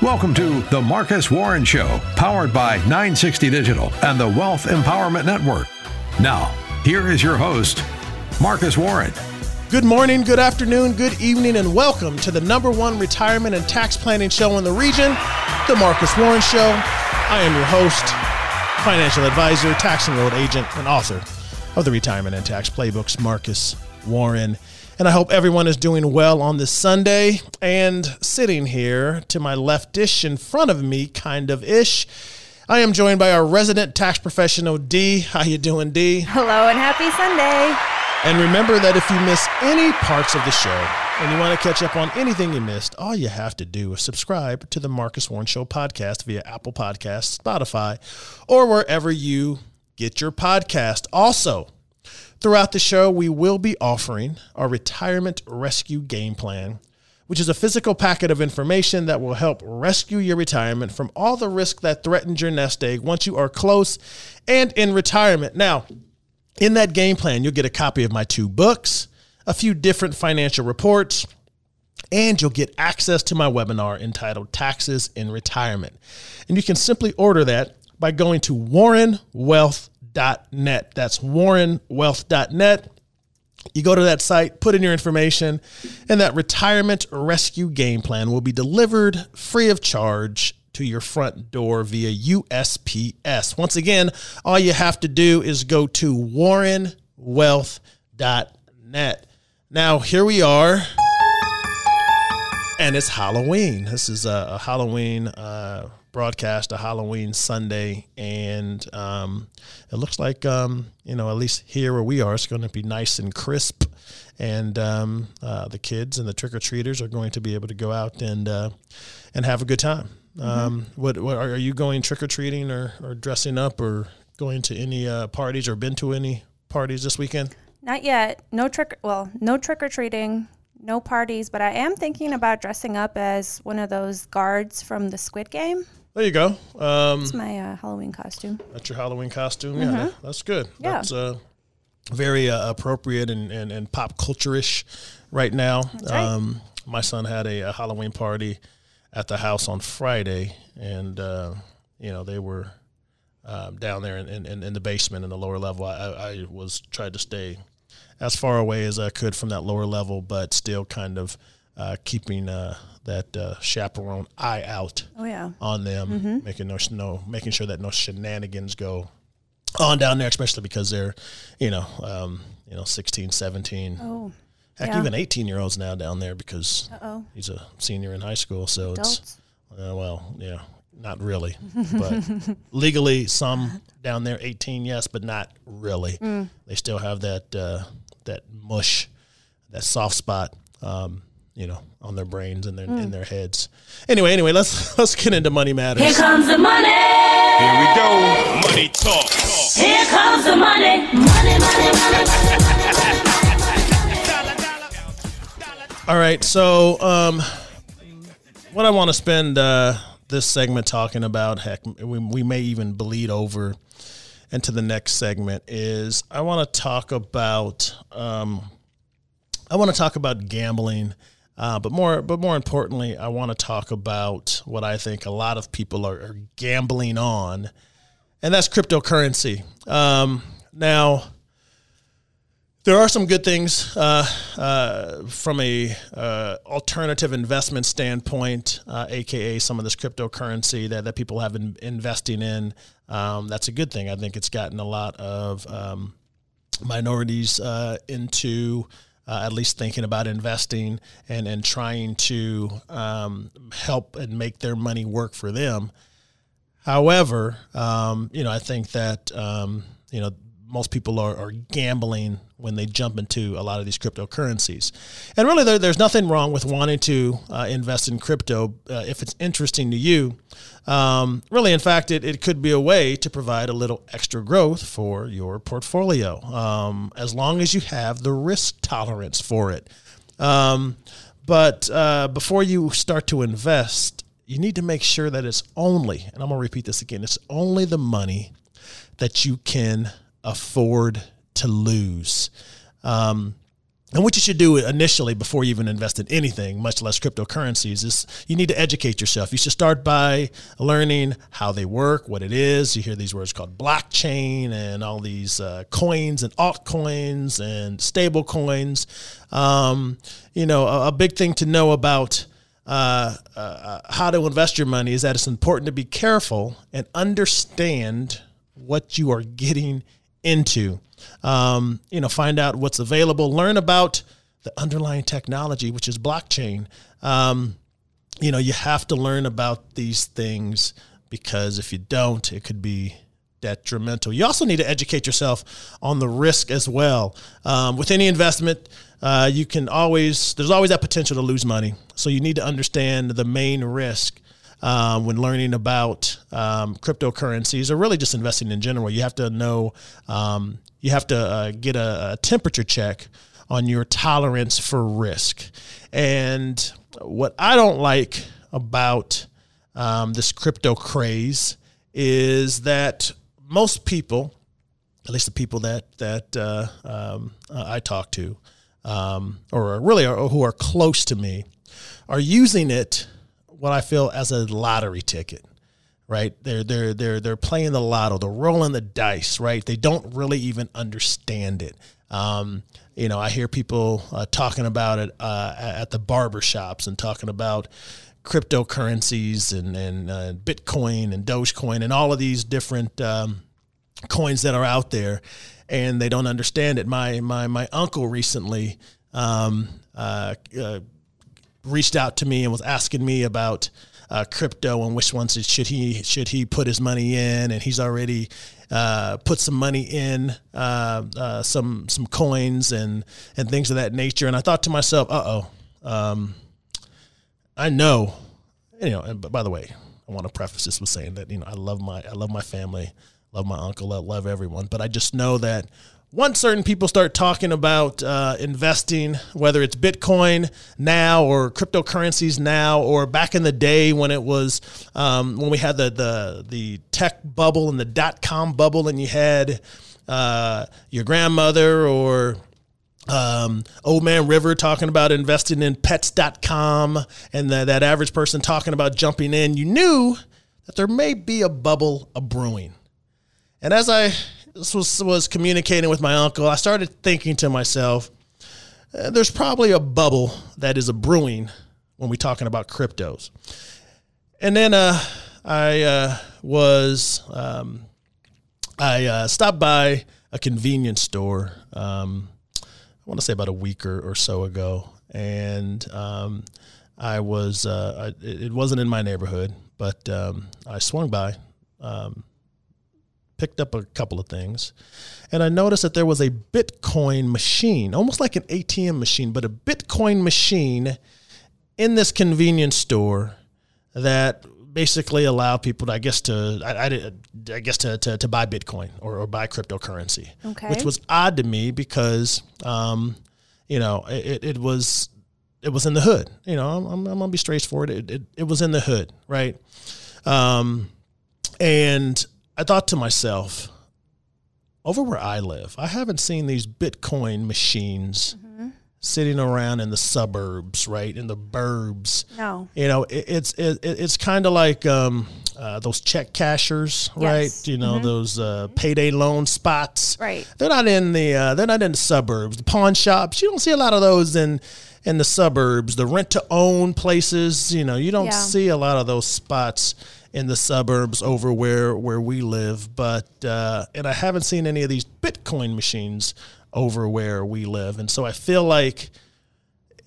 Welcome to The Marcus Warren Show, powered by 960 Digital and the Wealth Empowerment Network. Now, here is your host, Marcus Warren. Good morning, good afternoon, good evening, and welcome to the number one retirement and tax planning show in the region, The Marcus Warren Show. I am your host, financial advisor, tax enrolled agent, and author of the Retirement and Tax Playbooks, Marcus Warren. And I hope everyone is doing well on this Sunday. And sitting here to my leftish in front of me, kind of ish, I am joined by our resident tax professional, D. How you doing, D? Hello and happy Sunday. And remember that if you miss any parts of the show and you want to catch up on anything you missed, all you have to do is subscribe to the Marcus Warren Show podcast via Apple Podcasts, Spotify, or wherever you get your podcast. Also, Throughout the show, we will be offering our retirement rescue game plan, which is a physical packet of information that will help rescue your retirement from all the risk that threatens your nest egg once you are close and in retirement. Now, in that game plan, you'll get a copy of my two books, a few different financial reports, and you'll get access to my webinar entitled Taxes in Retirement. And you can simply order that by going to Warren Wealth warrenwealth.net. That's warrenwealth.net. You go to that site, put in your information, and that retirement rescue game plan will be delivered free of charge to your front door via USPS. Once again, all you have to do is go to warrenwealth.net. Now, here we are, and it's Halloween. This is a, Halloween uh, broadcast a Halloween Sunday, and um, it looks like um, you know at least here where we are, it's going to be nice and crisp, and um, uh, the kids and the trick or treaters are going to be able to go out and uh, and have a good time. Mm-hmm. Um, what, what are you going trick or treating or, or dressing up or going to any uh, parties or been to any parties this weekend? Not yet. No trick. Well, no trick or treating no parties, but I am thinking about dressing up as one of those guards from the Squid Game. There you go. Um, that's my uh, Halloween costume. That's your Halloween costume. Mm-hmm. Yeah, that's good. Yeah. That's uh, very uh, appropriate and, and, and pop culture ish right now. Right. Um, my son had a, a, Halloween party at the house on Friday, and uh, you know they were um, down there in, in, in, the basement in the lower level. I, I was tried to stay as far away as I could from that lower level, but still kind of uh, keeping uh, that uh, chaperone eye out oh, yeah. on them, mm-hmm. making no, no making sure that no shenanigans go on down there, especially because they're, you know, um, you know, 16, 17. Oh. Heck, yeah. even 18 year olds now down there because Uh-oh. he's a senior in high school. So Adults. it's, uh, well, yeah, not really. but legally, some down there, 18, yes, but not really. Mm. They still have that, uh, that mush, that soft spot. Um, you know, on their brains and their mm. in their heads. Anyway, anyway, let's let's get into money matters. Here comes the money. Here we go. Money talk. Here comes the money. Money, money, money. All right, so um, what I want to spend uh, this segment talking about, heck, we, we may even bleed over into the next segment, is I want to talk about um, I want to talk about gambling uh, but more, but more importantly, I want to talk about what I think a lot of people are, are gambling on, and that's cryptocurrency. Um, now, there are some good things uh, uh, from a uh, alternative investment standpoint, aka uh, some of this cryptocurrency that, that people have been investing in. Um, that's a good thing. I think it's gotten a lot of um, minorities uh, into uh, at least thinking about investing and, and trying to um, help and make their money work for them. However, um, you know, I think that, um, you know, most people are, are gambling when they jump into a lot of these cryptocurrencies. And really, there, there's nothing wrong with wanting to uh, invest in crypto uh, if it's interesting to you. Um, really, in fact, it, it could be a way to provide a little extra growth for your portfolio um, as long as you have the risk tolerance for it. Um, but uh, before you start to invest, you need to make sure that it's only, and I'm going to repeat this again, it's only the money that you can afford to lose. Um, and what you should do initially before you even invest in anything, much less cryptocurrencies, is you need to educate yourself. You should start by learning how they work, what it is. You hear these words called blockchain and all these uh, coins and altcoins and stable coins. Um, you know, a, a, big thing to know about uh, uh, how to invest your money is that it's important to be careful and understand what you are getting into. Um, you know, find out what's available, learn about the underlying technology, which is blockchain. Um, you know, you have to learn about these things because if you don't, it could be detrimental. You also need to educate yourself on the risk as well. Um, with any investment, uh, you can always, there's always that potential to lose money. So you need to understand the main risk um, when learning about um, cryptocurrencies or really just investing in general. You have to know, um, you have to uh, get a, a, temperature check on your tolerance for risk. And what I don't like about um, this crypto craze is that most people, at least the people that that uh, um, I talk to, um, or really are, who are close to me, are using it what I feel as a lottery ticket, right? They're they're they're they're playing the lotto, they're rolling the dice, right? They don't really even understand it. Um, you know, I hear people uh, talking about it uh, at the barber shops and talking about cryptocurrencies and and uh, Bitcoin and Dogecoin and all of these different um, coins that are out there, and they don't understand it. My my my uncle recently. Um, uh, uh, reached out to me and was asking me about uh, crypto and which ones should he should he put his money in, and he's already uh, put some money in uh, uh some some coins and and things of that nature. And I thought to myself, uh oh, um, I know, you know. And by the way, I want to preface this with saying that you know I love my I love my family, love my uncle, I love everyone, but I just know that once certain people start talking about uh, investing, whether it's Bitcoin now or cryptocurrencies now, or back in the day when it was um, when we had the, the the tech bubble and the dot com bubble, and you had uh, your grandmother or um, old man River talking about investing in pets.com and the, that average person talking about jumping in, you knew that there may be a bubble a brewing. And as I was, was communicating with my uncle, I started thinking to myself, uh, there's probably a bubble that is a brewing when we're talking about cryptos. And then uh, I uh, was, um, I uh, stopped by a convenience store, um, I want to say about a week or, or so ago. And um, I was, uh, I, it wasn't in my neighborhood, but um, I swung by um, picked up a couple of things, and I noticed that there was a Bitcoin machine, almost like an ATM machine, but a Bitcoin machine in this convenience store that basically allow people to, I guess to I, I, I guess to, to, to, buy Bitcoin or, or buy cryptocurrency, okay. which was odd to me because um, you know it, it was it was in the hood. You know, I'm, I'm, I'm gonna be straightforward. It, it, it was in the hood, right? Um, and I thought to myself, over where I live, I haven't seen these Bitcoin machines mm-hmm. sitting around in the suburbs, right in the burbs. No, you know, it, it's it, it's kind of like um, uh, those check cashers, yes. right? You know, mm-hmm. those uh, payday loan spots. Right. They're not in the uh, they're not in the suburbs. The pawn shops, you don't see a lot of those in in the suburbs. The rent to own places, you know, you don't yeah. see a lot of those spots in the suburbs over where where we live. But uh, and I haven't seen any of these Bitcoin machines over where we live, and so I feel like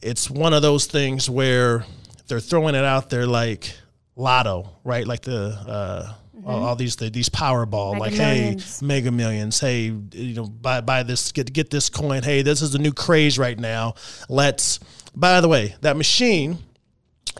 it's one of those things where they're throwing it out there like lotto, right? Like the uh, mm-hmm. all, all, these the, these Powerball, mega like millions. hey, Mega Millions, hey, you know, buy buy this, get get this coin. Hey, this is the new craze right now. Let's. By the way, that machine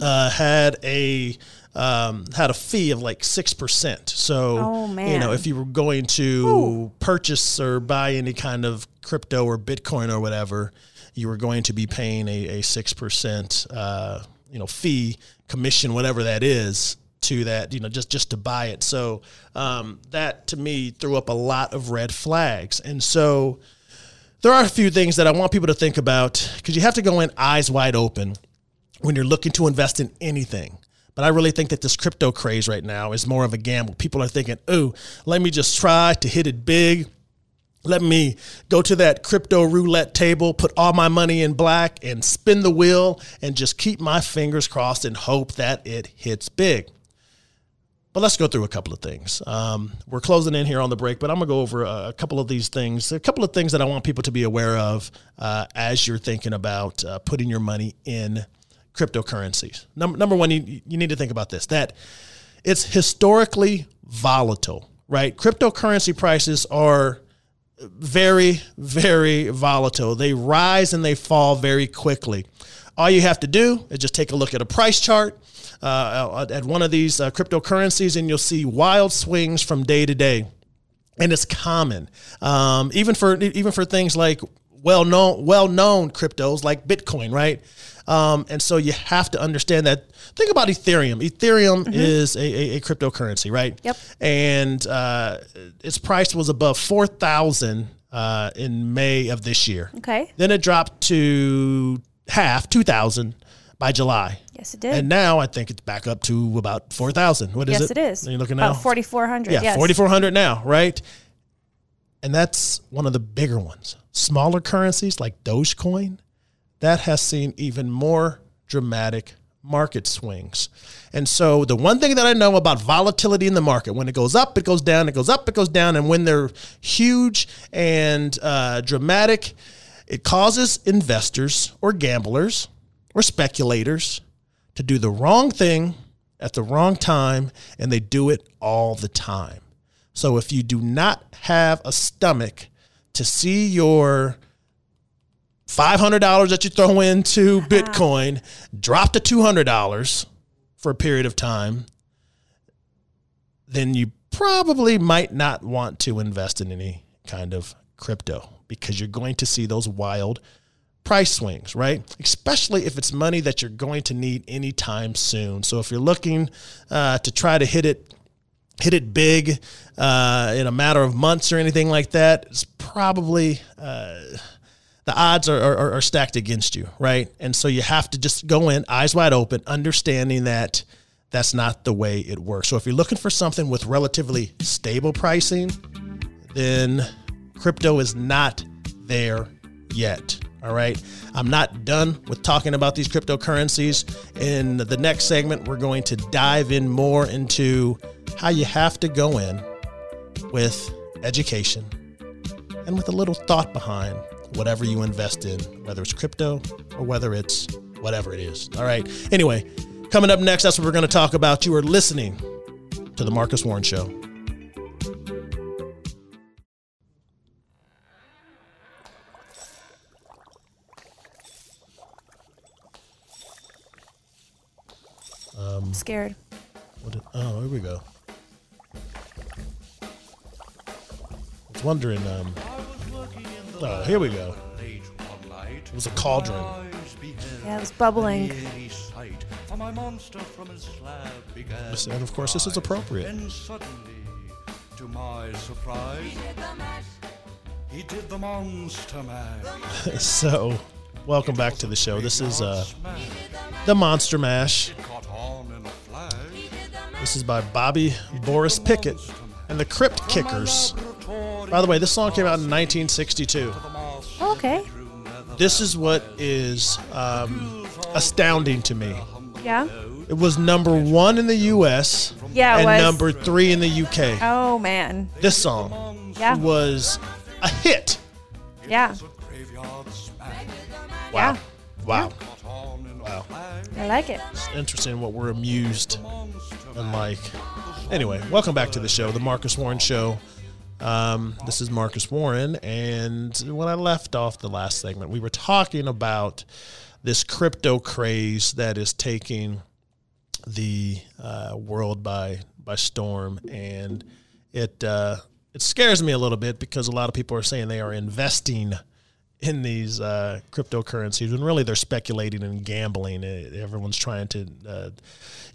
uh, had a um, had a fee of like six percent. So oh, you know, if you were going to Ooh. purchase or buy any kind of crypto or Bitcoin or whatever, you were going to be paying a six percent uh, you know fee, commission, whatever that is to that you know just just to buy it. So um, that to me threw up a lot of red flags, and so there are a few things that I want people to think about because you have to go in eyes wide open when you're looking to invest in anything. But I really think that this crypto craze right now is more of a gamble. People are thinking, oh, let me just try to hit it big. Let me go to that crypto roulette table, put all my money in black, and spin the wheel and just keep my fingers crossed and hope that it hits big. But let's go through a couple of things. Um, we're closing in here on the break, but I'm going to go over a, a, couple of these things, a couple of things that I want people to be aware of uh, as you're thinking about uh, putting your money in cryptocurrencies. Number, number one, you, you need to think about this that it's historically volatile, right? Cryptocurrency prices are very, very volatile. They rise and they fall very quickly. All you have to do is just take a look at a price chart uh, at one of these uh, cryptocurrencies, and you'll see wild swings from day to day. And it's common, um, even for even for things like well known well known cryptos like Bitcoin, right? Um, and so you have to understand that. Think about Ethereum. Ethereum mm-hmm. is a, a, a, cryptocurrency, right? Yep. And uh, its price was above four thousand uh, in May of this year. Okay. Then it dropped to half, two thousand by July. Yes, it did. And now I think it's back up to about four thousand. What is yes, it? Yes, it is. Are you looking now? About forty four hundred. Yeah, yes. forty four hundred now, right? And that's one of the bigger ones. Smaller currencies like Dogecoin, that has seen even more dramatic market swings. And so the one thing that I know about volatility in the market, when it goes up, it goes down, it goes up, it goes down, and when they're huge and uh, dramatic, it causes investors or gamblers or speculators to do the wrong thing at the wrong time, and they do it all the time. So if you do not have a stomach to see your $500 that you throw into. Bitcoin drop to $200 for a period of time, then you probably might not want to invest in any kind of crypto because you're going to see those wild price swings, right? Especially if it's money that you're going to need anytime soon. So if you're looking uh, to try to hit it hit it big uh, in a matter of months or anything like that, it's probably uh, the odds are, are, are stacked against you, right? And so you have to just go in eyes wide open, understanding that that's not the way it works. So if you're looking for something with relatively stable pricing, then crypto is not there yet. All right. I'm not done with talking about these cryptocurrencies. In the next segment, we're going to dive in more into how you have to go in with education and with a little thought behind whatever you invest in, whether it's crypto or whether it's whatever it is. All right. Anyway, coming up next, that's what we're going to talk about. You are listening to The Marcus Warren Show. Um, scared. Did, oh, here we go. I was wondering. Um, oh, here we go. It was a cauldron. Yeah, it was bubbling. And of course, this is appropriate. And suddenly, to my surprise, he did the monster mash. so, welcome back to the show. This is uh, the Monster Mash. This is by Bobby Boris Pickett and the Crypt Kickers. By the way, this song came out in 1962. okay. This is what is um, astounding to me. Yeah. It was number one in the U.S. Yeah, and was. number three in the U.K. Oh man. This song yeah. was a hit. Yeah. Wow. Yeah. Wow. Wow. I like it. It's interesting what we're amused and like. Anyway, welcome back to the show, the Marcus Warren Show. Um, this is Marcus Warren, and when I left off the last segment, we were talking about this crypto craze that is taking the uh, world by by storm, and it uh, it scares me a little bit because a lot of people are saying they are investing in these uh, cryptocurrencies when really they're speculating and gambling. Uh, Everyone's trying to uh,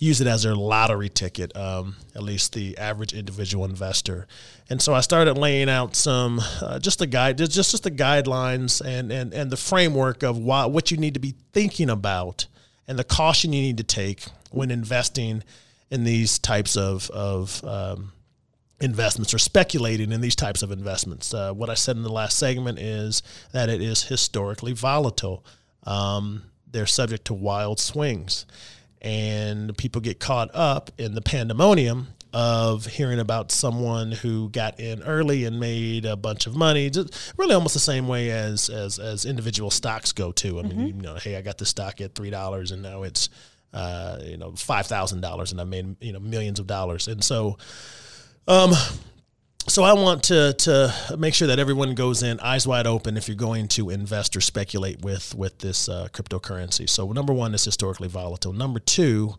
use it as their lottery ticket, um, at least the average individual investor. And so I started laying out some uh, just the guide, just just the guidelines and and and the framework of why, what you need to be thinking about and the caution you need to take when investing in these types of of um, investments or speculating in these types of investments. Uh, what I said in the last segment is that it is historically volatile. Um, they're subject to wild swings, and people get caught up in the pandemonium of hearing about someone who got in early and made a bunch of money. Just really, almost the same way as as, as individual stocks go too. I mean, you know, hey, I got this stock at three dollars, and now it's uh, you know five thousand dollars, and I made you know millions of dollars, and so. Um, so I want to to make sure that everyone goes in eyes wide open if you're going to invest or speculate with with this uh, cryptocurrency. So number one is historically volatile. Number two,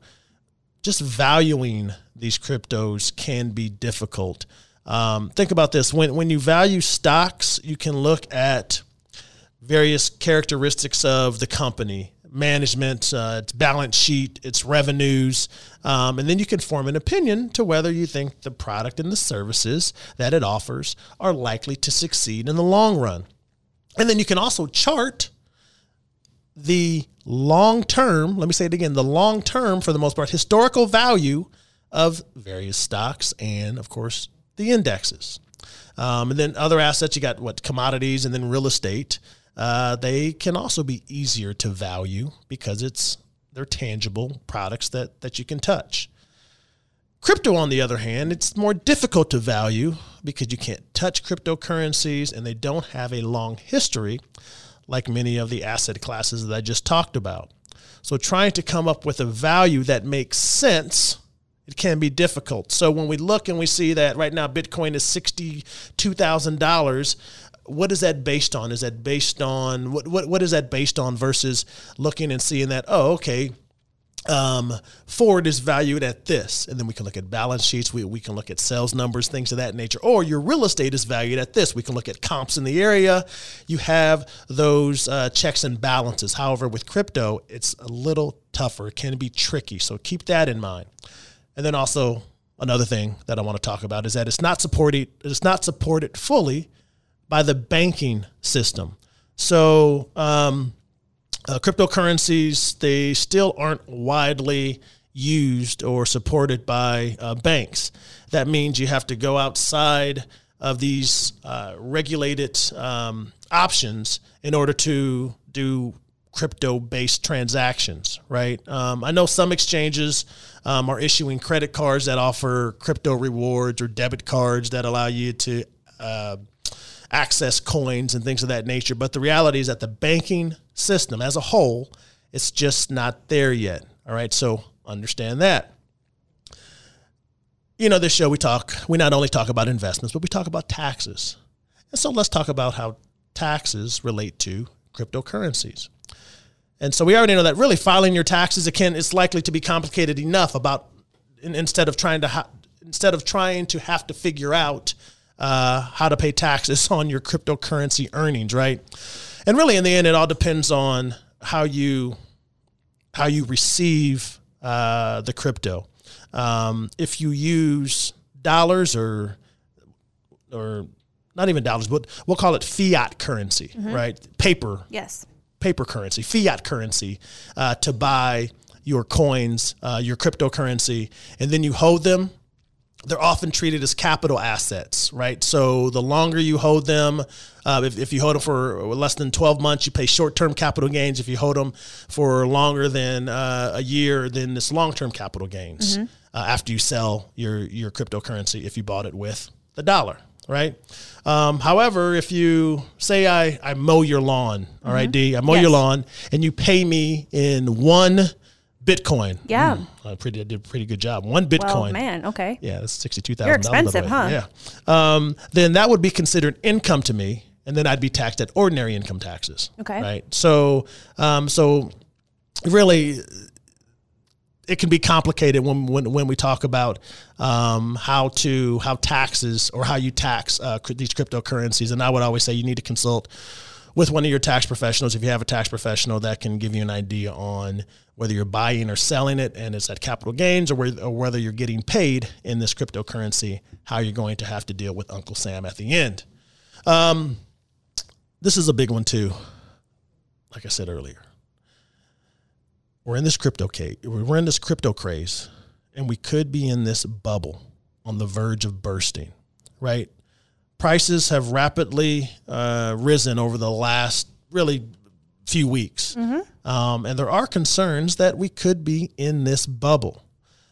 just valuing these cryptos can be difficult. Um, think about this: when when you value stocks, you can look at various characteristics of the company management, uh, its balance sheet, its revenues, um, and then you can form an opinion to whether you think the product and the services that it offers are likely to succeed in the long run. And then you can also chart the long term, let me say it again, the long term, for the most part, historical value of various stocks and, of course, the indexes. Um, and then other assets, you got what commodities and then real estate uh, they can also be easier to value because it's they're tangible products that that you can touch. Crypto, on the other hand, it's more difficult to value because you can't touch cryptocurrencies and they don't have a long history like many of the asset classes that I just talked about. So, trying to come up with a value that makes sense, it can be difficult. So, when we look and we see that right now Bitcoin is $62,000, what is that based on? Is that based on what, what, what is that based on versus looking and seeing that, oh, okay, um, Ford is valued at this. And then we can look at balance sheets. We, we can look at sales numbers, things of that nature. Or your real estate is valued at this. We can look at comps in the area. You have those uh, checks and balances. However, with crypto, it's a little tougher. It can be tricky. So keep that in mind. And then also another thing that I want to talk about is that it's not supported, it's not supported fully by the banking system. So, um, uh, cryptocurrencies, they still aren't widely used or supported by uh, banks. That means you have to go outside of these uh, regulated um, options in order to do crypto based transactions, right? Um, I know some exchanges um, are issuing credit cards that offer crypto rewards or debit cards that allow you to uh, access coins and things of that nature. But the reality is that the banking system as a whole, it's just not there yet. All right. So understand that. You know, this show we talk, we not only talk about investments, but we talk about taxes. And so let's talk about how taxes relate to cryptocurrencies. And so we already know that really filing your taxes again is likely to be complicated enough about instead of trying to ha- instead of trying to have to figure out uh, how to pay taxes on your cryptocurrency earnings, right? And really, in the end, it all depends on how you how you receive uh, the crypto. Um, if you use dollars or or not even dollars, but we'll call it fiat currency, mm-hmm. right? Paper. Yes. Paper currency, fiat currency, uh, to buy your coins, uh, your cryptocurrency, and then you hold them they're often treated as capital assets, right? So the longer you hold them, uh, if, if you hold them for less than 12 months, you pay short term capital gains. If you hold them for longer than uh, a year, then it's long term capital gains mm-hmm. uh, after you sell your, your cryptocurrency if you bought it with the dollar, right? Um, however, if you say I, I mow your lawn, all right, mm-hmm. D, I mow yes. your lawn, and you pay me in one Bitcoin. Yeah. Mm, I pretty I did a pretty good job. One Bitcoin. Well, man, okay. Yeah, that's sixty two thousand. You're expensive, huh? Yeah. Um, then that would be considered income to me, and then I'd be taxed at ordinary income taxes. Okay. Right. So, um, so really, it can be complicated when when, when we talk about um, how to how taxes or how you tax uh, these cryptocurrencies. And I would always say you need to consult with one of your tax professionals. If you have a tax professional, that can give you an idea on whether you're buying or selling it and it's at capital gains or, whe- or whether you're getting paid in this cryptocurrency, how you're going to have to deal with Uncle Sam at the end. Um, this is a big one too. Like I said earlier, we're in this crypto craze. We're in this crypto craze, and we could be in this bubble on the verge of bursting. Right? Prices have rapidly uh, risen over the last really few weeks, um, and there are concerns that we could be in this bubble.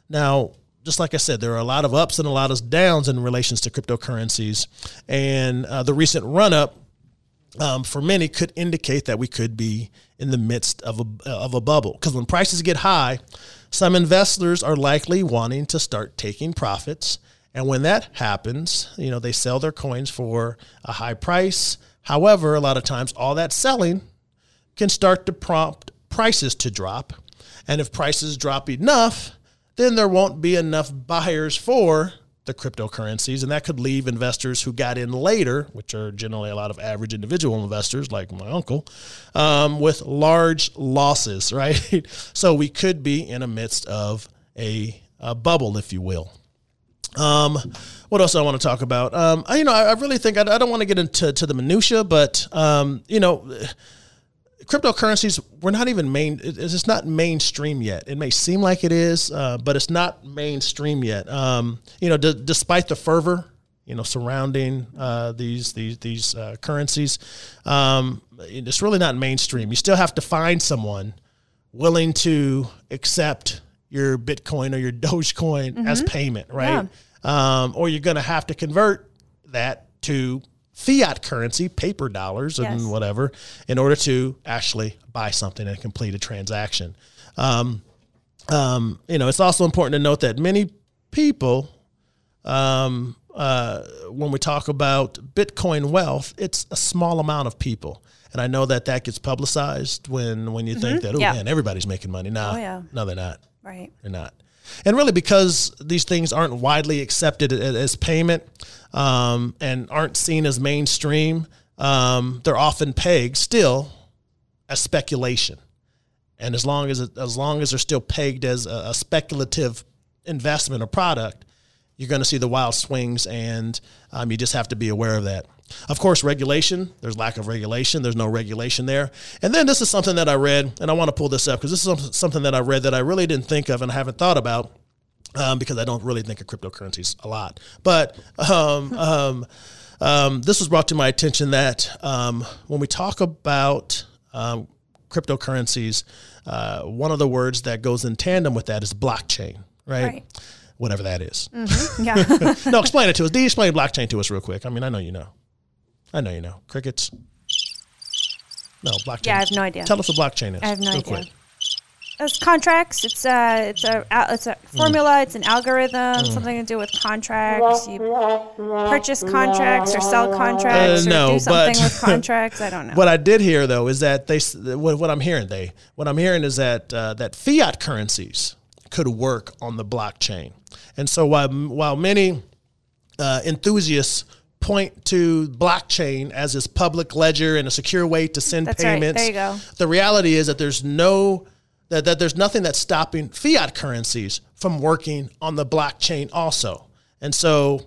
Now, just like I said, there are a lot of ups and a lot of downs in relations to cryptocurrencies, and uh, the recent run up um, for many could indicate that we could be in the midst of a, of a bubble. Because when prices get high, some investors are likely wanting to start taking profits. And when that happens, you know, they sell their coins for a high price. However, a lot of times all that selling can start to prompt prices to drop. And if prices drop enough, then there won't be enough buyers for the cryptocurrencies. And that could leave investors who got in later, which are generally a lot of average individual investors like my uncle, um, with large losses, right? so we could be in the midst of a, a bubble, if you will. Um, what else I want to talk about? Um, I, you know, I, I really think I, I don't want to get into to the minutia, but um, you know, cryptocurrencies we're not even main it's not mainstream yet. It may seem like it is uh, but it's not mainstream yet. Um, you know d- despite the fervor you know surrounding uh, these these these uh, currencies um, it's really not mainstream. You still have to find someone willing to accept your bitcoin or your dogecoin as payment right? Um, or you're going to have to convert that to fiat currency, paper dollars, and Yes. whatever, in order to actually buy something and complete a transaction. Um, um, you know, it's also important to note that many people, um, uh, when we talk about Bitcoin wealth, it's a small amount of people. And I know that that gets publicized when, when you think that, oh Yeah. man, everybody's making money. No, Oh, yeah. no, they're not. Right. They're not. And really, because these things aren't widely accepted as payment um, and aren't seen as mainstream, um, they're often pegged still as speculation. And as long as as long as they're still pegged as a, a speculative investment or product, you're going to see the wild swings, and um, you just have to be aware of that. Of course, regulation. There's lack of regulation. There's no regulation there. And then this is something that I read, and I want to pull this up because this is something that I read that I really didn't think of and I haven't thought about um, because I don't really think of cryptocurrencies a lot. But um, um, um, this was brought to my attention that um, when we talk about um, cryptocurrencies, uh, one of the words that goes in tandem with that is blockchain, right? Right. Whatever that is. Yeah. no, explain it to us. Do you explain blockchain to us real quick. I mean, I know you know. I know you know. Crickets. No, blockchain. Yeah, I have no idea. Tell us what blockchain is. I have no real idea. quick. It's contracts. It's a it's a it's a formula. It's an algorithm. Mm. Something to do with contracts. You purchase contracts or sell contracts Uh, or no, do something but- with contracts. I don't know. What I did hear though is that they what, what I'm hearing they what I'm hearing is that uh, that fiat currencies could work on the blockchain, and so while while many uh, enthusiasts point to blockchain as this public ledger and a secure way to send That's right. payments, There you go. the reality is that there's no that, that there's nothing that's stopping fiat currencies from working on the blockchain also, and so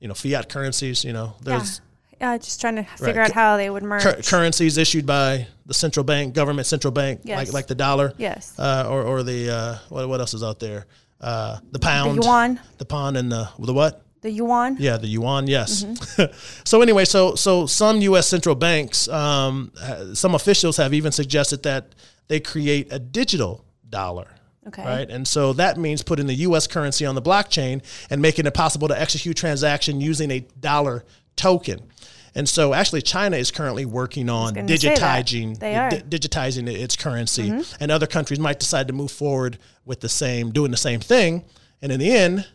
you know fiat currencies, you know, there's Yeah, just trying to figure Right. out how they would merge. cur- currencies issued by the central bank, government central bank, Yes. like like the dollar, Yes. uh, or or the uh, what what else is out there? Uh, the pound, yuan. the pound, and the the what? The yuan. Yeah, the yuan. Yes. Mm-hmm. so anyway, so so some U.S. central banks, um, some officials have even suggested that they create a digital dollar. Okay. Right. And so that means putting the U.S. currency on the blockchain and making it possible to execute transaction using a dollar token. And so actually China is currently working on gonna say that. digitizing di- digitizing its currency. Mm-hmm. And other countries might decide to move forward with the same doing the same thing. And in the end,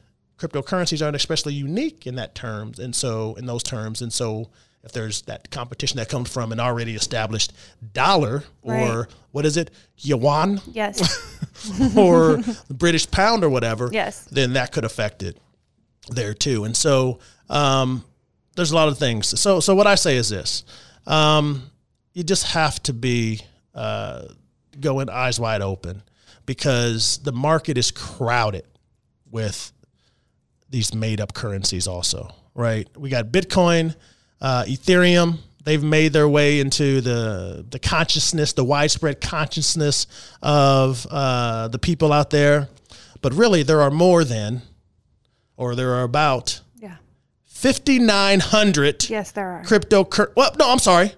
cryptocurrencies aren't especially unique in that terms and so in those terms and so if there's that competition that comes from an already established dollar or Right. what is it yuan Yes. or the british pound or whatever Yes. then that could affect it there too and so um, there's a lot of things so so what i say is this um, you just have to be uh, going eyes wide open because the market is crowded with these made up currencies also right we got bitcoin uh, ethereum they've made their way into the the consciousness the widespread consciousness of uh, the people out there but really there are more than or there are about Yeah. 5900 Yes, there are. cryptocurrency. Well, no, I'm sorry.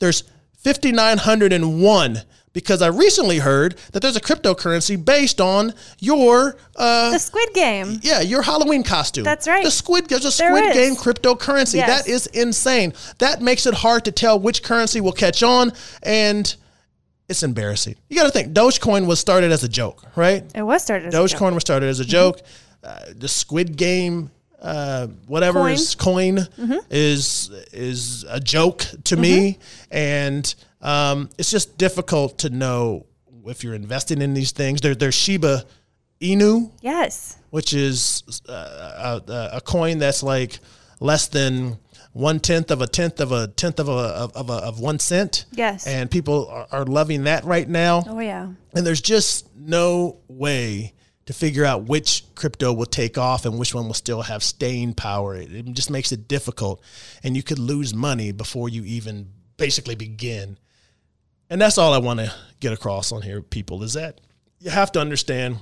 There's 5,901 because I recently heard that there's a cryptocurrency based on your, uh, the Squid Game. yeah, your Halloween costume. That's right. The squid, there's a There Squid is. Game cryptocurrency. Yes. That is insane. That makes it hard to tell which currency will catch on, and it's embarrassing. You got to think. Dogecoin was started as a joke, right? It was started as a joke. Mm-hmm. Dogecoin was started as a joke. Uh, the Squid Game, uh, whatever Coin. is coin, Mm-hmm. is is a joke to me, and um, it's just difficult to know if you're investing in these things. There, there's Shiba Inu, Yes. which is uh, a, a coin that's like less than one tenth of a tenth of a tenth of a of, of, a, of one cent. Yes. and people are, are loving that right now Oh yeah. and there's just no way to figure out which crypto will take off and which one will still have staying power. It, it just makes it difficult, and you could lose money before you even basically begin. And that's all I want to get across on here, people, is that you have to understand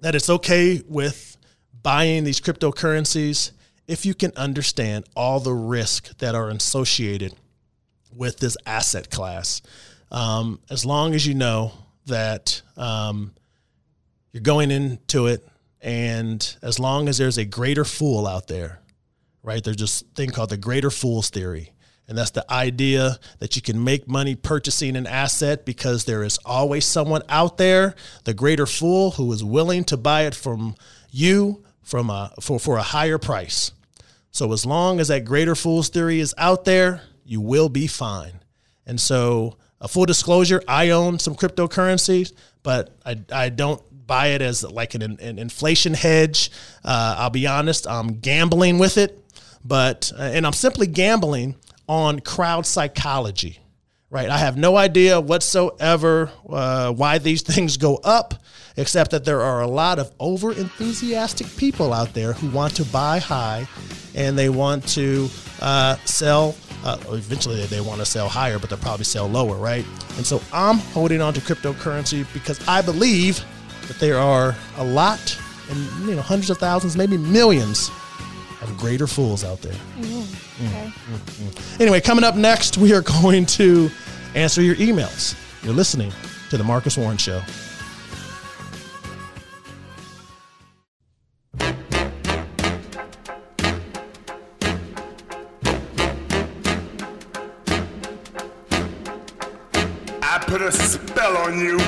that it's okay with buying these cryptocurrencies if you can understand all the risk that are associated with this asset class. Um, as long as you know that um, you're going into it, and as long as there's a greater fool out there, right? There's this thing called the greater fool's theory. And that's the idea that you can make money purchasing an asset because there is always someone out there, the greater fool, who is willing to buy it from you from a, for, for a higher price. So as long as that greater fool's theory is out there, you will be fine. And so, a full disclosure, I own some cryptocurrencies, but I, I don't buy it as like an, an inflation hedge. Uh, I'll be honest, I'm gambling with it, but and I'm simply gambling on crowd psychology. Right, I have no idea whatsoever uh, why these things go up, except that there are a lot of over enthusiastic people out there who want to buy high, and they want to uh, sell. Uh, eventually, they want to sell higher, but they'll probably sell lower, right? And so I'm holding on to cryptocurrency because I believe that there are a lot, and you know, hundreds of thousands, maybe millions of greater fools out there. Mm. Okay. Mm-hmm. Anyway, coming up next, we are going to answer your emails. You're listening to The Marcus Warren Show. I put a spell on you.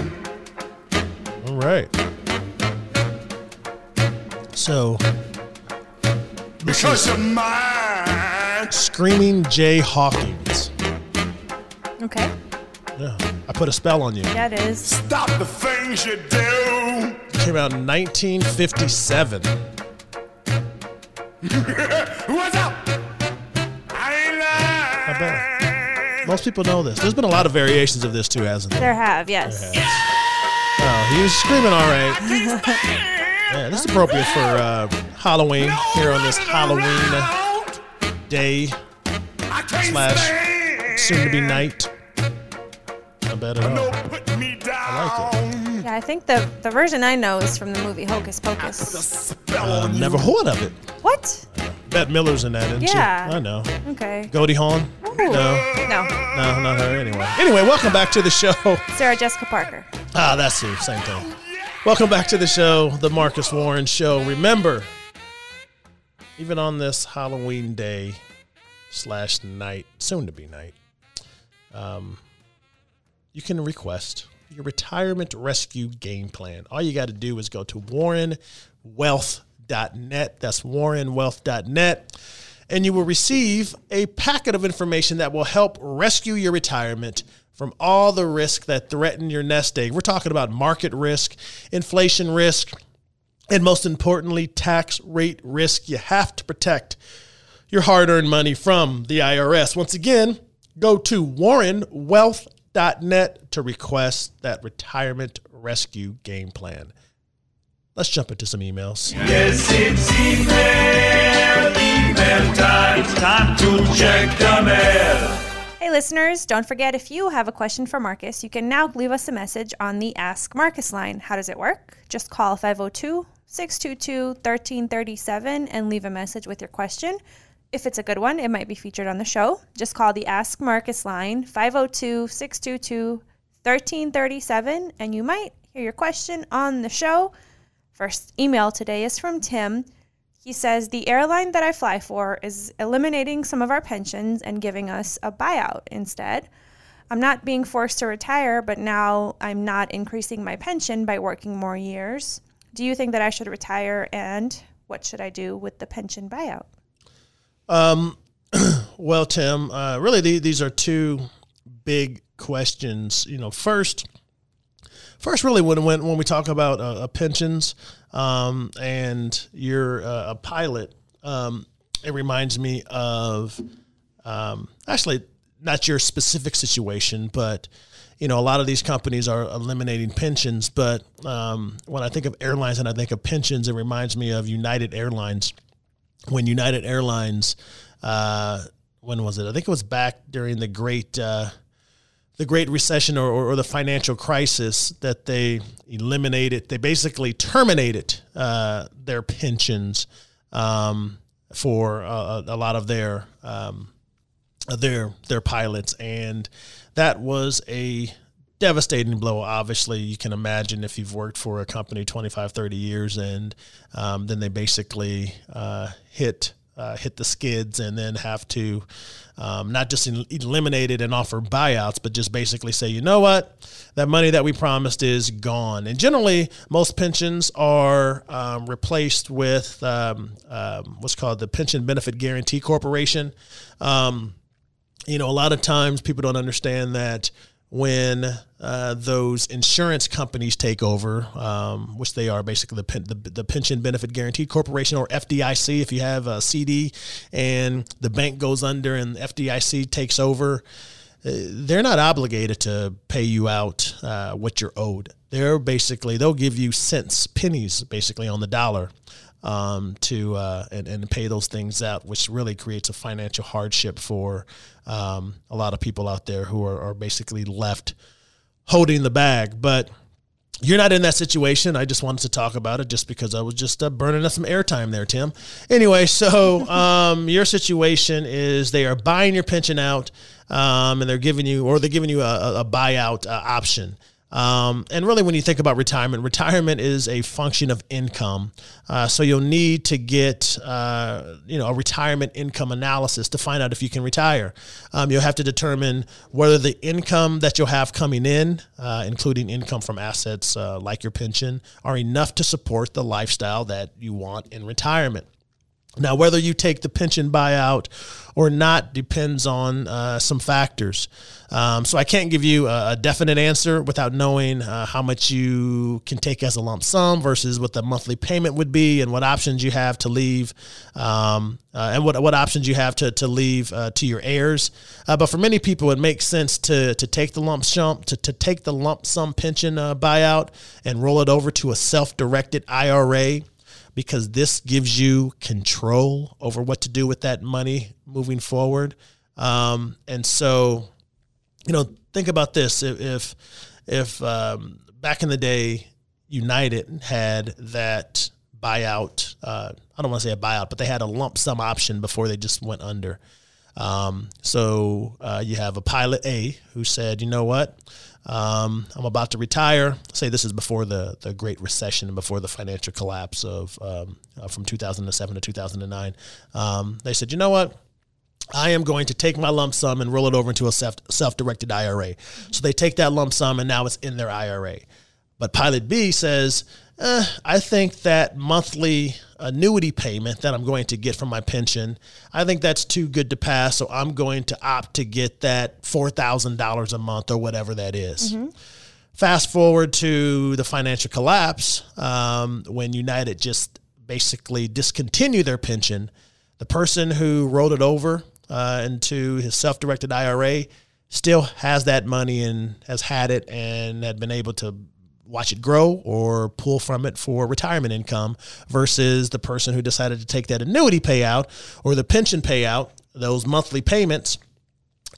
All right. So, this Because is you're mine. Screaming Jay Hawkins. Okay. Yeah, I put a spell on you. Yeah, it is. Stop the things you do. Came out in 1957. What's up? I ain't bad. Most people know this. There's been a lot of variations of this too, hasn't there? There have, yes. Yeah. Oh, he was screaming all right. Yeah, this is appropriate for uh, Halloween here on this Halloween day slash soon to be night. I bet it No, all. put me down. I Yeah, I think the, the version I know is from the movie Hocus Pocus. Spell Uh, never heard of it. What? Bette Midler's in that, isn't Yeah. she? I know. Okay. Goldie Hawn? Ooh. No. No. No, not her anyway. Anyway, welcome back to the show. Sarah Jessica Parker. Ah, that's the same thing. Welcome back to the show, the Marcus Warren Show. Remember, even on this Halloween day slash night, soon to be night, um, you can request your retirement rescue game plan. All you got to do is go to warrenwealth.net. That's warrenwealth.net. And you will receive a packet of information that will help rescue your retirement from all the risk that threaten your nest egg. We're talking about market risk, inflation risk, and most importantly, tax rate risk. You have to protect your hard earned money from the IRS. Once again, go to warrenwealth.net to request that retirement rescue game plan. Let's jump into some emails. Yes, it's email, email time. It's time to check the mail. Hey, listeners, don't forget if you have a question for Marcus, you can now leave us a message on the Ask Marcus line. How does it work? Just call 502 622 1337 and leave a message with your question. If it's a good one, it might be featured on the show. Just call the Ask Marcus line 502 622 1337 and you might hear your question on the show. First email today is from Tim. He says the airline that I fly for is eliminating some of our pensions and giving us a buyout instead. I'm not being forced to retire, but now I'm not increasing my pension by working more years. Do you think that I should retire and what should I do with the pension buyout? Well, Tim, uh, really, the, these are two big questions. You know, first, first, really, when when, when we talk about uh, uh, pensions um, and you're uh, a pilot, um, it reminds me of um, actually not your specific situation, but you know, a lot of these companies are eliminating pensions. But um, when I think of airlines and I think of pensions, it reminds me of United Airlines. When United Airlines, uh, when was it? I think it was back during the great. Uh, the Great Recession or, or, the financial crisis that they eliminated, they basically terminated uh, their pensions um, for uh, a lot of their um, their their pilots, and that was a devastating blow. Obviously, you can imagine if you've worked for a company 25, 30 years, and um, then they basically uh, hit uh, hit the skids and then have to um, not just el- eliminate it and offer buyouts, but just basically say, you know what, that money that we promised is gone. And generally, most pensions are um, replaced with um, um, what's called the Pension Benefit Guaranty Corporation. Um, you know, a lot of times people don't understand that when uh, those insurance companies take over, um, which they are basically the, pen, the, the Pension Benefit Guaranty Corporation or FDIC, if you have a CD and the bank goes under and FDIC takes over, uh, they're not obligated to pay you out uh, what you're owed. They're basically, they'll give you cents, pennies basically on the dollar um, to uh, and, and pay those things out, which really creates a financial hardship for um, a lot of people out there who are, are basically left holding the bag. But you're not in that situation. I just wanted to talk about it just because I was just uh, burning up some airtime there, Tim. Anyway, so um, your situation is they are buying your pension out, um, and they're giving you, or they're giving you a, a buyout uh, option. Um, and really, when you think about retirement, retirement is a function of income. Uh, so you'll need to get, uh, you know, a retirement income analysis to find out if you can retire. Um, you'll have to determine whether the income that you'll have coming in, uh, including income from assets uh, like your pension, are enough to support the lifestyle that you want in retirement. Now, whether you take the pension buyout or not depends on uh, some factors. Um, so I can't give you a, a definite answer without knowing uh, how much you can take as a lump sum versus what the monthly payment would be, and what options you have to leave, um, uh, and what what options you have to to leave uh, to your heirs. Uh, but for many people, it makes sense to to take the lump sum to, to take the lump sum pension uh, buyout and roll it over to a self directed IRA because this gives you control over what to do with that money moving forward. Um, and so, you know, think about this: if if, if um, back in the day, United had that buyout. Uh, I don't want to say a buyout, but they had a lump sum option before they just went under. Um, so uh, you have a pilot A who said, you know what? Um, I'm about to retire. Say this is before the, the Great Recession before the financial collapse of um, uh, from 2007 to 2009. Um, they said, you know what? I am going to take my lump sum and roll it over into a self self directed IRA. So they take that lump sum and now it's in their IRA. But pilot B says, eh, I think that monthly annuity payment that I'm going to get from my pension, I think that's too good to pass. So I'm going to opt to get that $4,000 a month or whatever that is. Fast forward to the financial collapse um, when United just basically discontinued their pension. The person who rolled it over uh, into his self-directed IRA, still has that money and has had it and had been able to watch it grow or pull from it for retirement income versus the person who decided to take that annuity payout or the pension payout, those monthly payments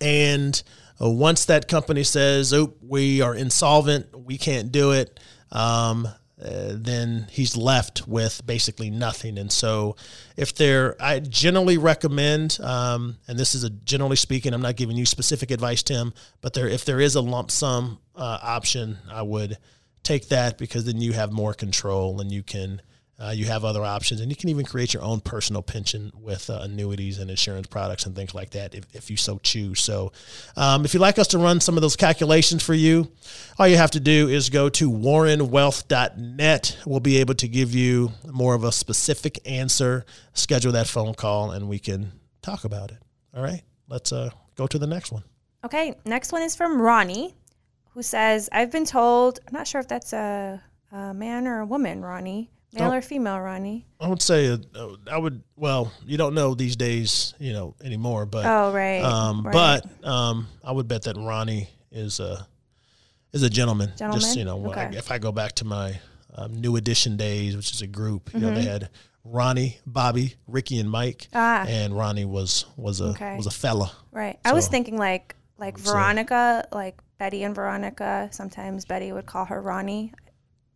and uh, once that company says, "Oh, we are insolvent, we can't do it," um, uh, then he's left with basically nothing. And so, if there, I generally recommend, um, and this is a generally speaking, I'm not giving you specific advice, Tim, but there, if there is a lump sum uh, option, I would take that because then you have more control and you can. Uh, you have other options, and you can even create your own personal pension with uh, annuities and insurance products and things like that if, if you so choose. So, um, if you'd like us to run some of those calculations for you, all you have to do is go to warrenwealth.net. We'll be able to give you more of a specific answer, schedule that phone call, and we can talk about it. All right, let's uh, go to the next one. Okay, next one is from Ronnie, who says, I've been told, I'm not sure if that's a, a man or a woman, Ronnie, male Oh. or female, Ronnie. I would say uh, I would. Well, you don't know these days, you know, anymore. But Oh, right. Um, right. But um, I would bet that Ronnie is a is a gentleman. gentleman? Just you know, when I- Okay. if I go back to my um, New Edition days, which is a group, you know, Mm-hmm. they had Ronnie, Bobby, Ricky, and Mike, Ah. and Ronnie was was a Okay. was a fella. Right. I was thinking like like So- Veronica, like Betty and Veronica. Sometimes Betty would call her Ronnie.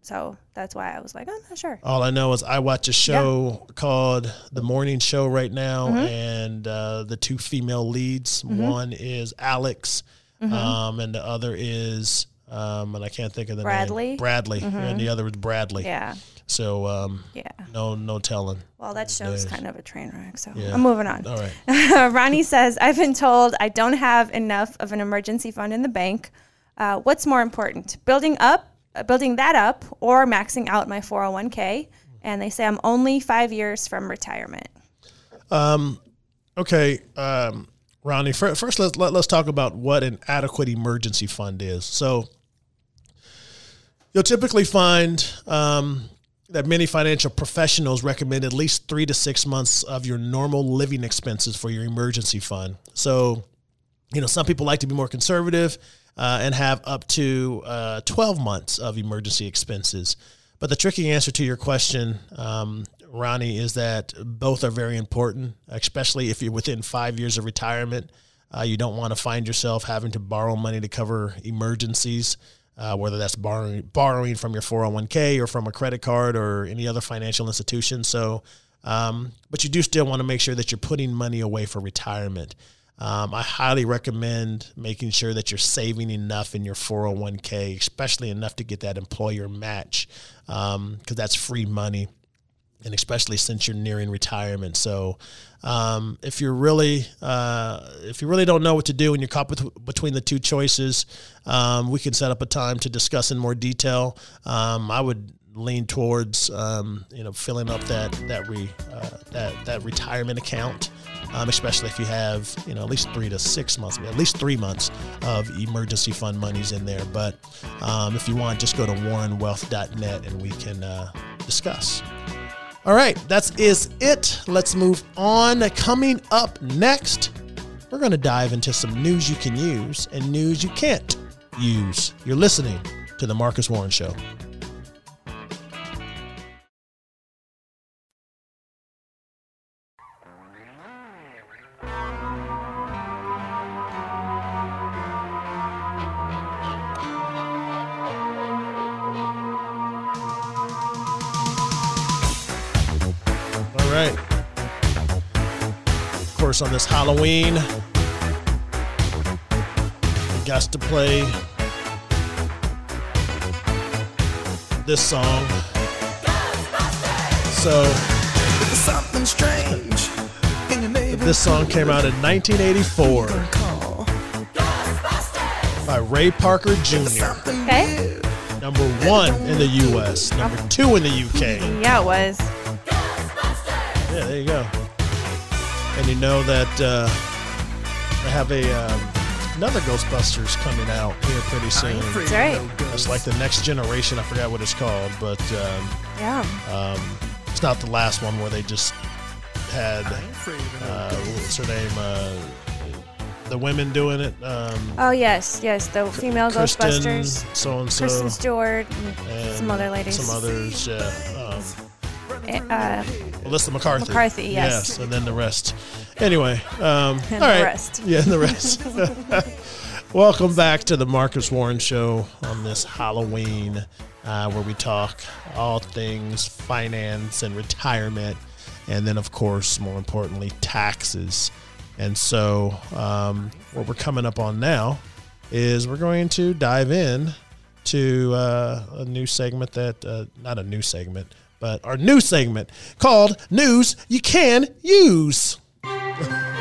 So that's why I was like, I'm not sure. All I know is I watch a show called The Morning Show right now, Mm-hmm. and uh, the two female leads. One is Alex, um, and the other is, um, and I can't think of the Bradley? name. Bradley. and the other is Bradley. Yeah. So um, Yeah. no, no telling. Well, that show's kind of a train wreck. So Yeah. I'm moving on. All right. Ronnie says, I've been told I don't have enough of an emergency fund in the bank. Uh, what's more important, building up, uh, building that up, or maxing out my 401k? And they say I'm only five years from retirement. Um, Okay, um, Ronnie. fir- First, let's let, let's talk about what an adequate emergency fund is. So, you'll typically find um, that many financial professionals recommend at least three to six months of your normal living expenses for your emergency fund. So, you know, some people like to be more conservative uh, and have up to uh, 12 months of emergency expenses. But the tricky answer to your question, um, Ronnie, is that both are very important, especially if you're within five years of retirement. Uh, you don't want to find yourself having to borrow money to cover emergencies, uh, whether that's borrowing borrowing from your 401k or from a credit card or any other financial institution. So, um, but you do still want to make sure that you're putting money away for retirement. Um, I highly recommend making sure that you're saving enough in your 401k, especially enough to get that employer match, because that's free money and especially since you're nearing retirement. So, um, if you're really uh, if you really don't know what to do and you're caught between the two choices, um, we can set up a time to discuss in more detail. Um, I would lean towards um, you know filling up that that re, uh, that that retirement account. Um, especially if you have, you know, at least three to six months, at least three months of emergency fund monies in there. But um, if you want, just go to warrenwealth.net and we can uh, discuss. All right, that is it. Let's move on. Coming up next, we're going to dive into some news you can use and news you can't use. You're listening to The Marcus Warren Show. Right. Of course, on this Halloween, we got to play this song. So, Something strange in your this song came out in 1984 by Ray Parker Jr., Okay. number one in the U.S., number two in the U.K. Yeah, it was. Yeah, there you go. And you know that uh, they have a um, another Ghostbusters coming out here pretty soon. That's right. It's like the next generation. I forgot what it's called, but um, Yeah. um, it's not the last one where they just had uh, what's her name? Uh, the women doing it. Um, Oh yes, yes, the female Kristen, Ghostbusters, so and so, Kristen Stewart, and and some other ladies. some others. Yeah. Um, Uh, Melissa McCarthy. McCarthy, yes. and then the rest. Anyway, um, And all the right. rest. Yeah, and the rest. Welcome back to the Marcus Warren Show on this Halloween, uh, where we talk all things finance and retirement, and then, of course, more importantly, taxes. And so, um, what we're coming up on now is we're going to dive in to uh, a new segment that, uh, not a new segment, but our new segment called News You Can Use.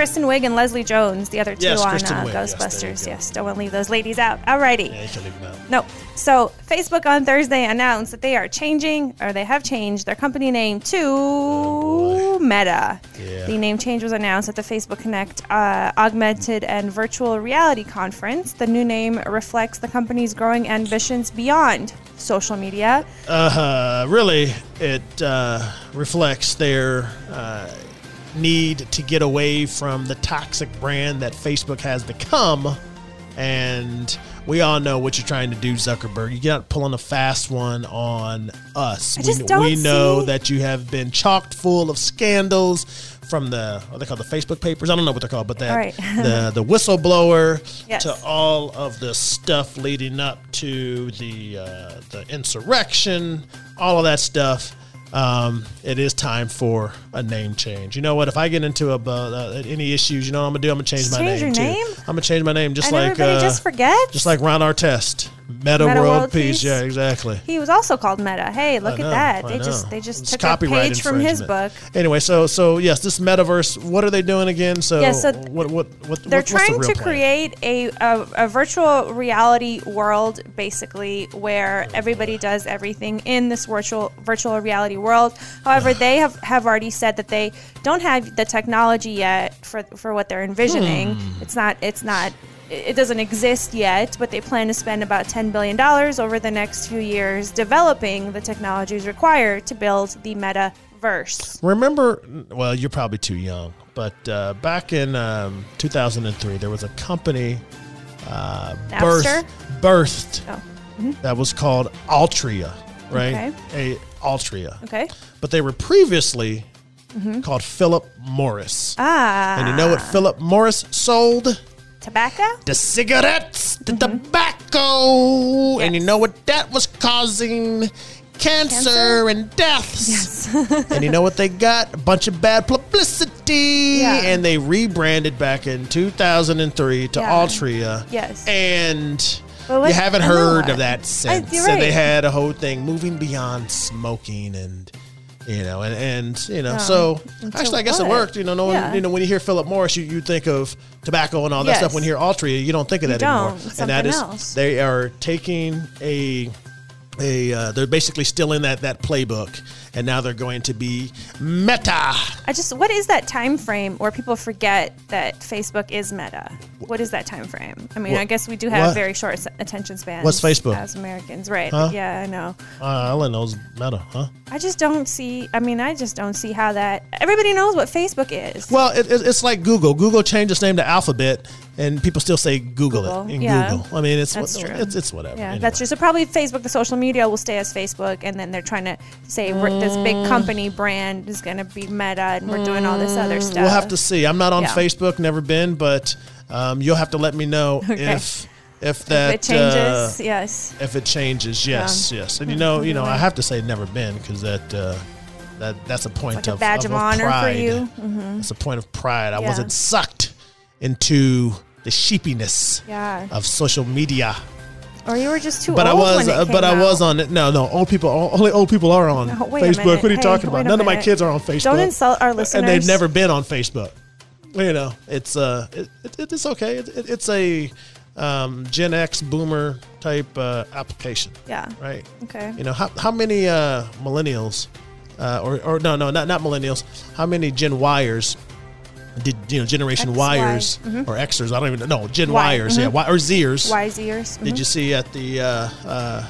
Kristen Wiig and Leslie Jones, the other two Yes, on uh, Wiig, yes, there you Ghostbusters. go. Yes, don't want to leave those ladies out. Alrighty. Yeah, you can leave them out. No. So Facebook on Thursday announced that they are changing, or they have changed their company name to Meta. Yeah. The name change was announced at the Facebook Connect uh, Augmented and Virtual Reality Conference. The new name reflects the company's growing ambitions beyond social media. uh, really it uh, reflects their uh, need to get away from the toxic brand that Facebook has become. And we all know what you're trying to do, Zuckerberg. You're not pulling a fast one on us. I just we, don't we know see- that you have been chocked full of scandals from the what they call the Facebook papers. I don't know what they're called, but that right. the the whistleblower Yes. to all of the stuff leading up to the uh, the insurrection, all of that stuff. Um, it is time for a name change. You know what? If I get into a, uh, any issues, you know what I'm gonna do? I'm gonna change Just my change name name? I'm gonna change my name just and like everybody uh, just forgets. just like Ron Artest, Metta, Metta World, World Peace. Peace. Yeah, exactly. he was also called Meta. Hey, look know, at that. I They just they just It's took a page from his book. Anyway, so so yes, this metaverse. What are they doing again? So, Yeah, so what what what? They're what's- what's the trying to plan? create a, a, a virtual reality world, basically, where everybody does everything in this virtual virtual reality world. However, they have, have already said that they don't have the technology yet for, for what they're envisioning. Hmm. It's not it's not it doesn't exist yet, but they plan to spend about $10 billion over the next few years developing the technologies required to build the metaverse. Remember, well, you're probably too young, but uh, back in um, 2003, there was a company uh, birth, birthed Oh, that was called Altria, right? Okay. A Altria, okay. but they were previously called Philip Morris. Mm-hmm. Ah. And you know what Philip Morris sold? Tobacco? The cigarettes, the mm-hmm. tobacco, and you know what that was causing? Cancer, Cancer? and deaths. and you know what they got? A bunch of bad publicity. Yeah. And they rebranded back in 2003 to Yeah. Altria. Yes. And what- you haven't heard of that since. you're And they had a whole thing moving beyond smoking and. You know, and, and you know, Yeah. so actually, I guess it worked. You know, no one, Yeah. you know, when you hear Philip Morris, you, you think of tobacco and all that Yes. stuff. When you hear Altria, you don't think of that anymore. It's and that something is, else. they are taking a a uh, they're basically still in that that playbook, and now they're going to be Meta. I just what is that time frame where people forget that Facebook is Meta? What is that time frame? I mean, What- I guess we do have what? very short attention spans. What's Facebook? as Americans, right? Huh? Yeah, I know. Uh, all I know is Meta, huh? I just don't see. I mean, I just don't see how that. Everybody knows what Facebook is. Well, it, it, it's like Google. Google changed its name to Alphabet, and people still say Google, Google, it in yeah. Google. I mean, it's That's what- true. It's, it's whatever. yeah, anyway. that's true. So probably Facebook, the social media, will stay as Facebook, and then they're trying to say we're, this big Mm. company brand is going to be Meta, and we're doing all this other stuff. We'll have to see. I'm not on Yeah. Facebook, never been, but um, you'll have to let me know Okay. if if that If it changes, uh, yes. if it changes, yes, yes. And you know, you know, I have to say never been because that uh, that that's a point Like a of badge of, honor pride. for you. hmm It's a point of pride. I wasn't sucked into the sheepiness Yeah. of social media. Or you were just too but I old was, when it uh, but came I was on it. No, no, old people, only old people are on No, Facebook. What are you Hey, talking about? None of my kids are on Facebook. Don't insult our listeners. and they've never been on Facebook. You know, it's uh, it, it, it's okay. It, it, it's a um, Gen X boomer type uh, application, Yeah. right? Okay. You know, how how many uh, millennials, uh, or or no, no, not not millennials. How many Gen Yers did you know Generation Wires mhm. or Xers? I don't even know. Gen Y, Wires, yeah, mhm. Y, or Zers. Wise ears. Did mhm. you see at the uh, uh,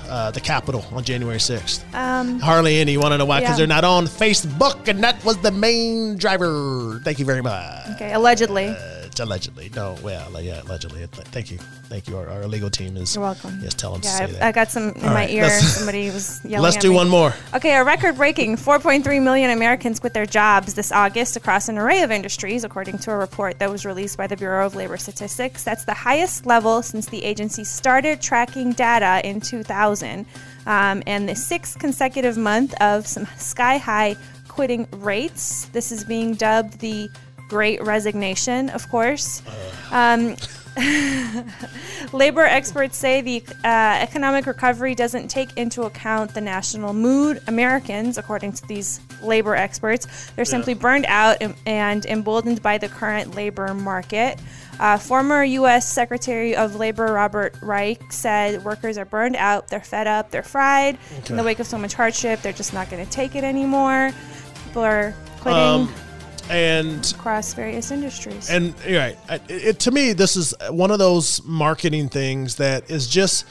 uh, the Capitol on January sixth? Um, Hardly any. You want to know why? Because Yeah. they're not on Facebook, and that was the main driver. Thank you very much. okay, allegedly. Uh, allegedly, no. Well, yeah, allegedly. Thank you, thank you. Our, our legal team is. You're welcome. Yes, tell them to Yeah, I, that. I got some in All my right, ear. Somebody was yelling. Let's do me. one more. Okay, a record breaking 4.3 million Americans quit their jobs this August across an array of industries, according to a report that was released by the Bureau of Labor Statistics. That's the highest level since the agency started tracking data in 2000, um, and the sixth consecutive month of some sky high quitting rates. This is being dubbed the Great Resignation, of course. Um, Labor experts say the uh, economic recovery doesn't take into account the national mood. Americans, according to these labor experts, they're simply burned out and, and emboldened by the current labor market. Uh, former U.S. Secretary of Labor Robert Reich said workers are burned out, they're fed up, they're fried. In the wake of so much hardship, they're just not going to take it anymore. People are quitting Um, and across various industries. and right. It, it, to me, this is one of those marketing things that is just.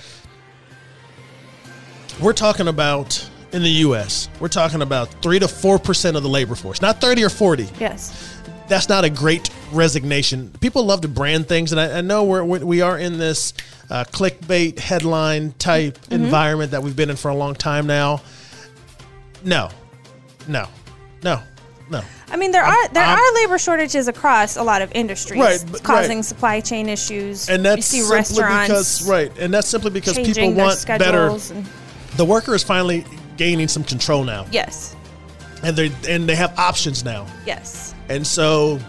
We're talking about in the U.S. We're talking about three to four percent of the labor force, not thirty or forty. yes. That's not a great resignation. People love to brand things, and I, I know we're we are in this uh, clickbait headline type Mm-hmm. environment that we've been in for a long time now. No, no, no, no. I mean, there are there I'm- are labor shortages across a lot of industries, Right, but- causing right. supply chain issues. and that's you see simply restaurants because right, and that's simply because people want better. And, The worker is finally gaining some control now, yes, and they and they have options now, yes, and so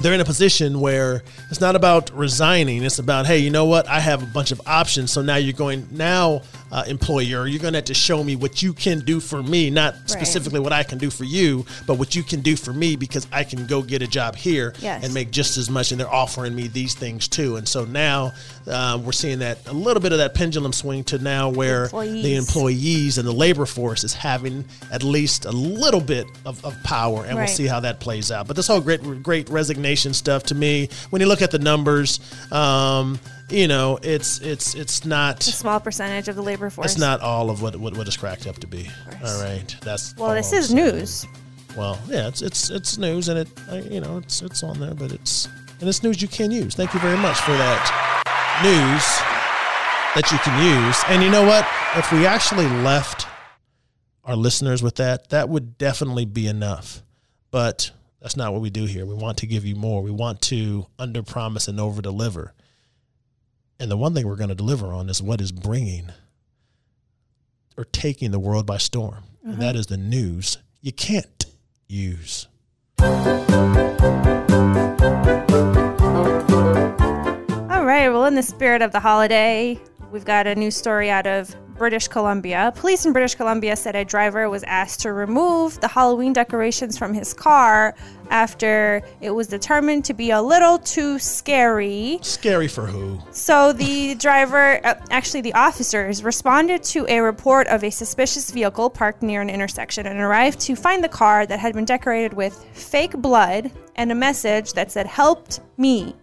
they're in a position where it's not about resigning. It's about hey, you know what? I have a bunch of options. So now you're going now, uh, employer, you're going to have to show me what you can do for me, not specifically what I can do for you, but what you can do for me because I can go get a job here Yes. and make just as much. And they're offering me these things too. And so now uh, we're seeing that a little bit of that pendulum swing to now where the Employees. employees and the labor force is having at least a little bit of, of power, and we'll see how that plays out. But this whole great great resignation stuff to me, when you look at the numbers, um, you know, it's it's it's not a small percentage of the labor force. it's not all of what what, what it's cracked up to be. All right, that's Well, this is news. Well, yeah, it's it's it's news, and it you know it's it's on there, but it's and it's news you can use. Thank you very much for that news that you can use. And you know what? If we actually left our listeners with that, that would definitely be enough. But that's not what we do here. We want to give you more. We want to under promise and over deliver. And the one thing we're going to deliver on is what is bringing or taking the world by storm. And uh-huh. that is the news you can't use. All right. Well, in the spirit of the holiday, we've got a new story out of British Columbia. Police in British Columbia said a driver was asked to remove the Halloween decorations from his car after it was determined to be a little too scary. Scary for who? So the driver, uh, actually the officers, responded to a report of a suspicious vehicle parked near an intersection and arrived to find the car that had been decorated with fake blood and a message that said "Helped me,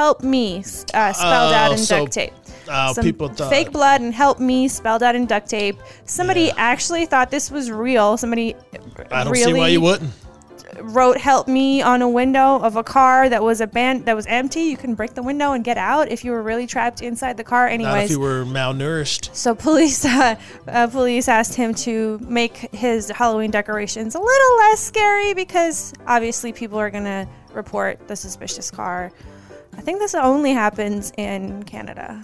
help me," uh, spelled out Oh, in so, duct tape. uh, Some people thought- fake blood and "Help me" spelled out in duct tape. Somebody Yeah. actually thought this was real. Somebody I don't really see why you wouldn't. wrote "Help me" on a window of a car that was aban- that was empty. You can break the window and get out if you were really trapped inside the car. Not if Anyways, you were malnourished. so police uh, uh, police asked him to make his Halloween decorations a little less scary because obviously people are gonna report the suspicious car. I think this only happens in Canada,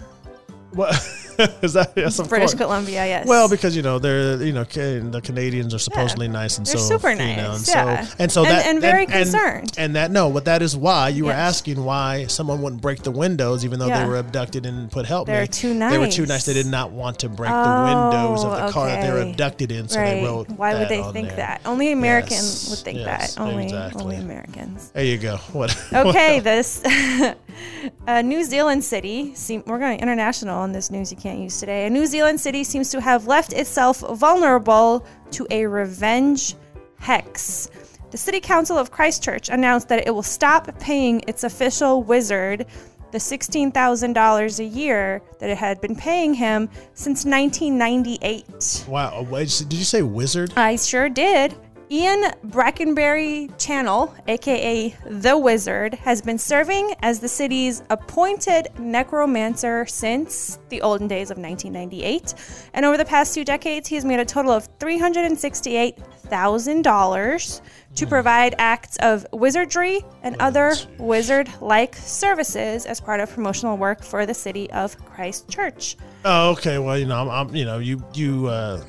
What is that? Yes, British course. Columbia. Yes. Well, because you know they're you know the Canadians are supposedly nice and They're so super you know, nice, and so yeah. and so And- that and very concerned. and, that no, but that is why you were asking why someone wouldn't break the windows even though Yeah. they were abducted and put help They're too They were too nice. nice. They did not want to break the windows of the Oh, car that they were abducted in, so right. they wrote. Why would they think there. that? Only American Yes, would think yes, that. Only exactly. only Americans. There you go. What? okay, this uh, New Zealand city. Seem, we're going international on this news you can't use today. A New Zealand city seems to have left itself vulnerable to a revenge hex. The City Council of Christchurch announced that it will stop paying its official wizard the $16,000 a year that it had been paying him since 1998. Wow. Did you say wizard? I sure did. Ian Brackenbury Channell, aka The Wizard, has been serving as the city's appointed necromancer since the olden days of 1998. And over the past two decades, he has made a total of $368,000 to provide acts of wizardry and other wizard like services as part of promotional work for the city of Christchurch. Oh, okay. Well, you know, I'm, I'm you know, you you uh,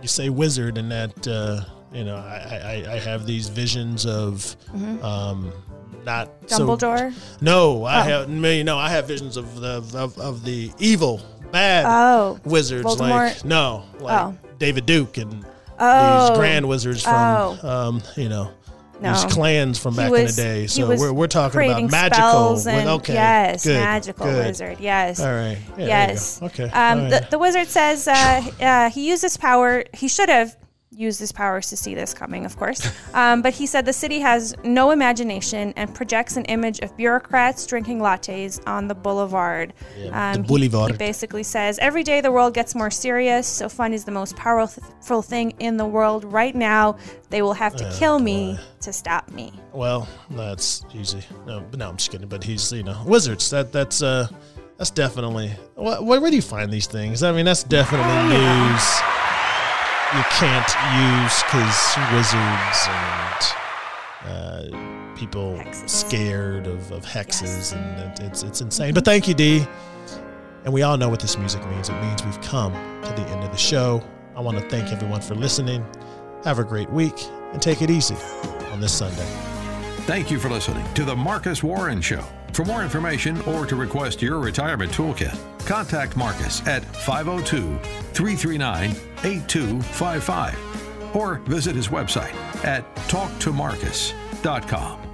you say wizard, and that uh, you know, I, I I have these visions of um, not so- Mm-hmm. Dumbledore? no, I Oh. have me. No, I have visions of the of, of the evil, bad Oh, wizards. Like no, like Oh. David Duke and Oh. these grand wizards from Oh. um, you know. No. These Klans from He back was- in the day, so we're, we're talking about magical. and- okay, yes, good, magical good. wizard. Yes. All right. Yeah, yes. Okay. Um, all the, the wizard says uh, uh, he used his power. He should have used his powers to see this coming, of course. Um, but he said the city has no imagination and projects an image of bureaucrats drinking lattes on the boulevard. Yeah, the Um, he- boulevard. He, basically says every day the world gets more serious, so fun is the most powerful thing in the world right now. They will have to Oh, kill me to stop me. Well, that's easy. No, but no, I'm just kidding. But he's, you know, wizards. That that's uh, that's definitely. Where, where do you find these things? I mean, that's definitely news you can't use because wizards and uh, people scared of, of hexes, and it, it's it's insane. But thank you, Dee. And we all know what this music means. It means we've come to the end of the show. I want to thank everyone for listening. Have a great week and take it easy on this Sunday. Thank you for listening to The Marcus Warren Show. For more information or to request your retirement toolkit, contact Marcus at 502 339 8255 or visit his website at talktomarcus.com.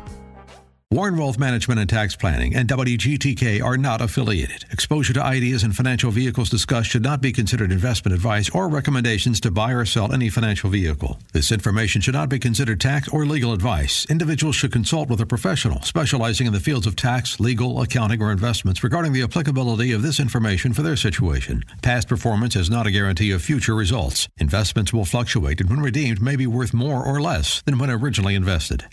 Warren Wealth Management and Tax Planning and WGTK are not affiliated. Exposure to ideas and financial vehicles discussed should not be considered investment advice or recommendations to buy or sell any financial vehicle. This information should not be considered tax or legal advice. Individuals should consult with a professional specializing in the fields of tax, legal, accounting, or investments regarding the applicability of this information for their situation. Past performance is not a guarantee of future results. Investments will fluctuate and when redeemed may be worth more or less than when originally invested.